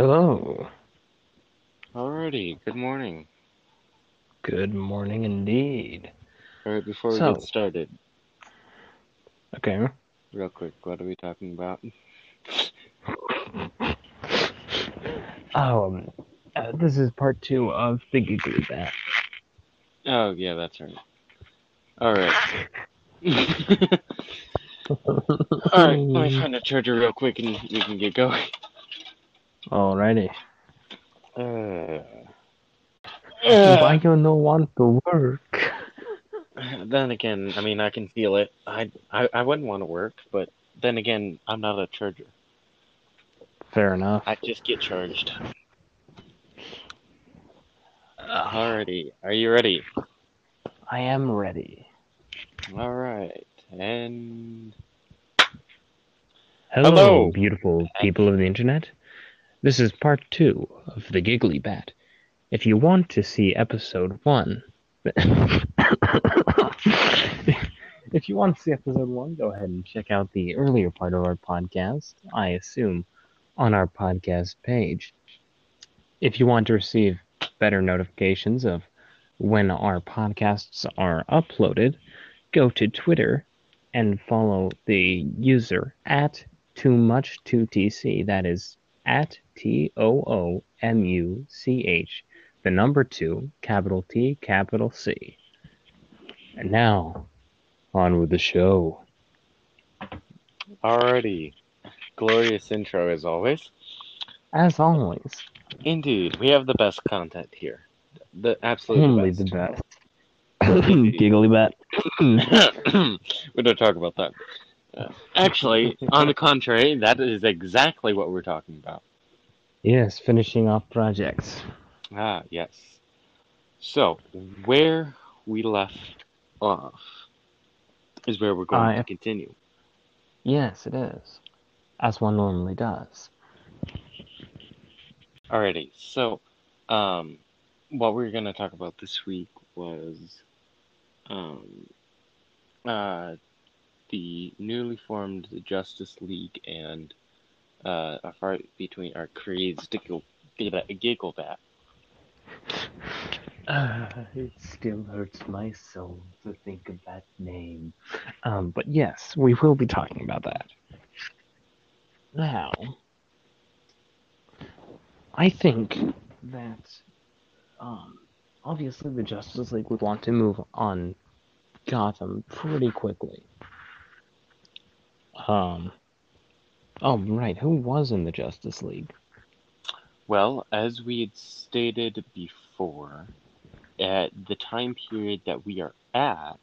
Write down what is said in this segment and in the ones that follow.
Hello. Alrighty, good morning. Good morning indeed. Alright, before we So- get started, Okay. real quick, what are we talking about? Um, uh, this is part two of the Giggly Bat. Oh, yeah, that's right. Alright. Alright, let me find a charger real quick and we can get going. Alrighty. Uh, Why you no want to work? then again, I mean, I can feel it. I, I, I wouldn't want to work, but then again, I'm not a charger. Fair enough. I just get charged. Alrighty, are you ready? I am ready. Alright, and Hello, Hello. beautiful people of the internet. This is part two of the Giggly Bat. If you want to see episode one, if you want to see episode one, go ahead and check out the earlier part of our podcast. I assume on our podcast page. If you want to receive better notifications of when our podcasts are uploaded, go to Twitter and follow the user at too much 2tc that is at t o o m u c h the number 2 capital t capital c and now on with the show alrighty. Glorious intro as always. as always Indeed, we have the best content here. The absolute only best. the best giggly bat we don't talk about that. Actually, on the contrary, that is exactly what we're talking about. yes finishing off projects Ah, yes. So, where we left off is where we're going I- to continue. yes it is as one normally does Alrighty, so um, what we are going to talk about this week was um, uh, the newly formed Justice League and uh, a fight between our giggle, giggle bat. Uh, it still hurts my soul to think of that name. Um, but yes, we will be talking about that. Now, I think that um, obviously the Justice League would want to move on Gotham pretty quickly. Um, oh, right, who was in the Justice League? Well, as we had stated before, at the time period that we are at,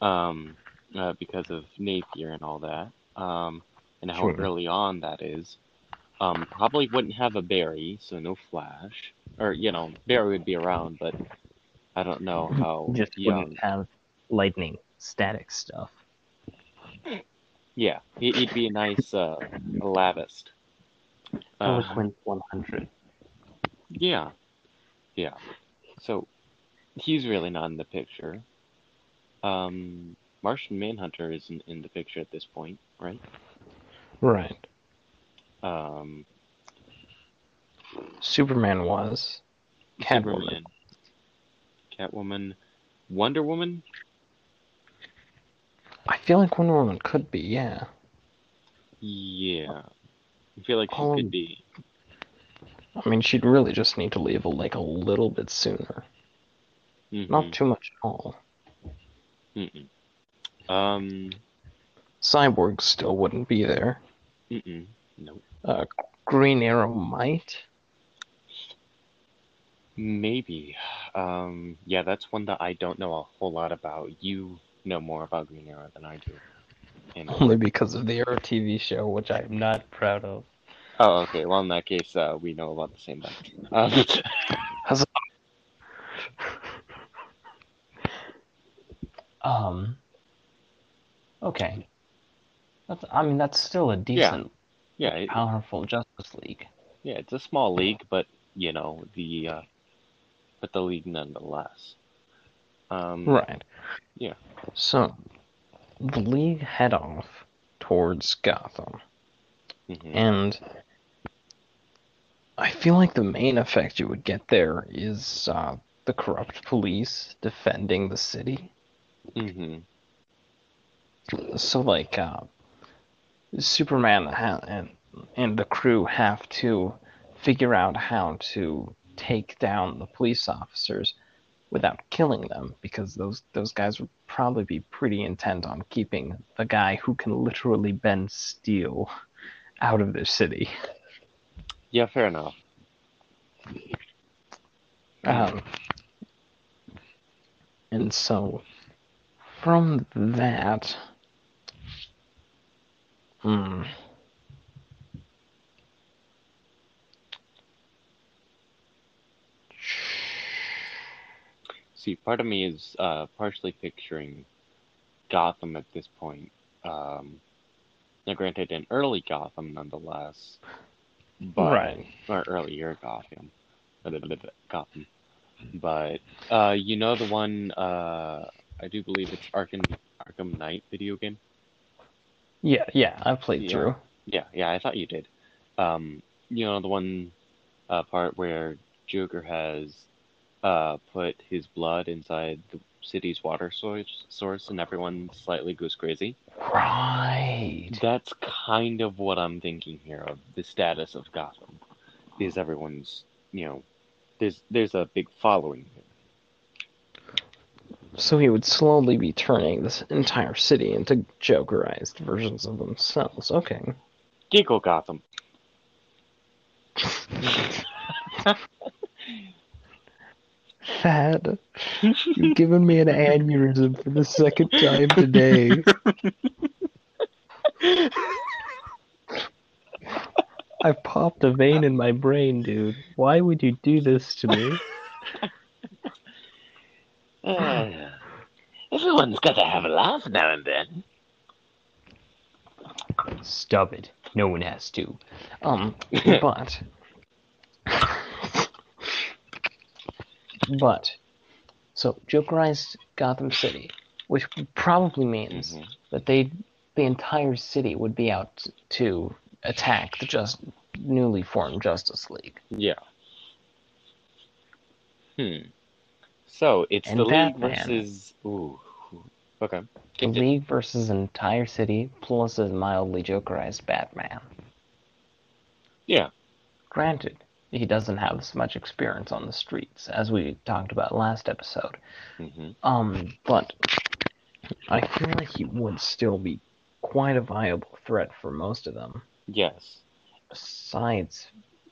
um, uh, because of Napier and all that, um, and how Sure. early on that is, um, probably wouldn't have a Barry, so no Flash, or you know, Barry would be around, but I don't know how Just young. wouldn't have lightning static stuff. Yeah, he- he'd be a nice uh, lavist. Uh, 100. Yeah. Yeah. So he's really not in the picture. Um Martian Manhunter isn't in the picture at this point, right? Right. Um Superman was. Catwoman. Superman. Catwoman. Wonder Woman? I feel like Wonder Woman could be, yeah. Yeah. I feel like she Um, could be. I mean, she'd really just need to leave like a little bit sooner. Mhm. Not too much at all. Mm-mm. Um Cyborg still wouldn't be there. mm-mm. Nope. Uh, Green Arrow might. Maybe. Um yeah, that's one that I don't know a whole lot about. You know more about Green Arrow than I do. And Only because of the Arrow TV show, which I am not proud of. Oh, okay. Well, in that case, uh, we know about the same thing. Um, Um. Okay. That's, I mean, that's still a decent, yeah, it, powerful Justice League. yeah, it's a small league, but you know the, uh, but the league nonetheless. Um, Right. Yeah. So, the league head off towards Gotham, mhm. and I feel like the main effect you would get there is uh, the corrupt police defending the city. Mm-hmm. So, like, uh, Superman ha- and and the crew have to figure out how to take down the police officers without killing them because those those guys would probably be pretty intent on keeping the guy who can literally bend steel out of their city. Yeah, fair enough. Um, and so from that, hmm. See, part of me is uh, partially picturing Gotham at this point. Um, now, granted, an early Gotham nonetheless, but Right. or earlier Gotham, Gotham. But uh, you know the one uh, I do believe it's Arkham Arkham Knight video game. Yeah, yeah, I played Yeah. through. Yeah, yeah, I thought you did. Um, you know the one uh, part where Joker has uh, put his blood inside the city's water source, source, and everyone slightly goes crazy. Right. That's kind of what I'm thinking here of the status of Gotham, is everyone's, you know, there's there's a big following here. So he would slowly be turning this entire city into Jokerized versions of themselves. Okay. Giggle Gotham. Thad, you've given me an aneurysm for the second time today. I've popped a vein in my brain, dude. Why would you do this to me? Uh, everyone's got to have a laugh now and then. Stop it. No one has to. Um, but. But. So, Jokerized Gotham City, which probably means Mhm. that they, the entire city would be out to attack the just newly formed Justice League. Yeah. Hmm. So it's And the League versus. Ooh. Okay. The. League versus an entire city plus a mildly Jokerized Batman. Yeah. Granted, he doesn't have as much experience on the streets as we talked about last episode. hmm Um, but I feel like he would still be quite a viable threat for most of them. Yes. Besides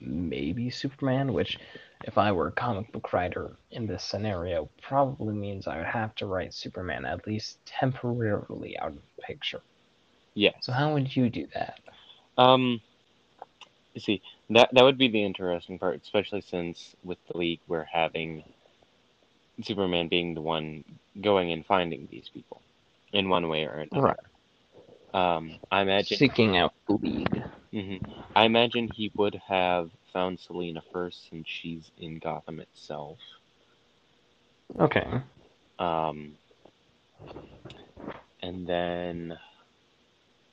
maybe Superman, which if I were a comic book writer in this scenario, probably means I would have to write Superman at least temporarily out of the picture. Yeah. So how would you do that? Um. You see, that that would be the interesting part, especially since with the League we're having Superman being the one going and finding these people in one way or another. Right. Um. I imagine. Seeking out the League. hmm I imagine he would have found Selina first, since she's in Gotham itself. Okay. Um, and then,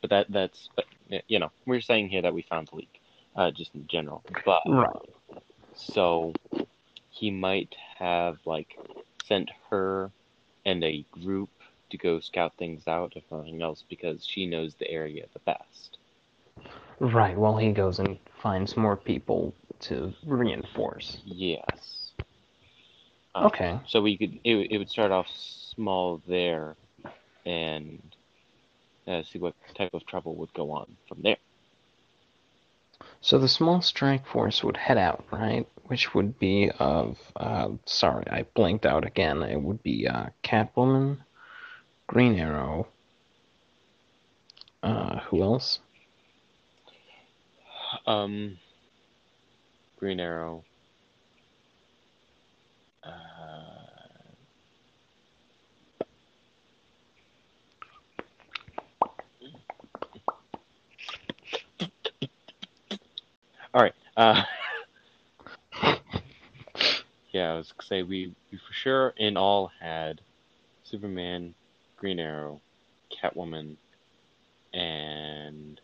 but that that's but, you know we're saying here that we found the leak, uh, just in general. But Right. so he might have like sent her and a group to go scout things out, if nothing else, because she knows the area the best. Right. Well, he goes and finds more people to reinforce. Yes. Um, Okay. So we could it, it would start off small there, and uh, see what type of trouble would go on from there. So the small strike force would head out, right? Which would be of, uh, sorry, I blanked out again. It would be uh, Catwoman, Green Arrow. Uh, who else? Um, Green Arrow. Uh, all right. Uh, yeah, I was gonna say we, we for sure in all had Superman, Green Arrow, Catwoman, and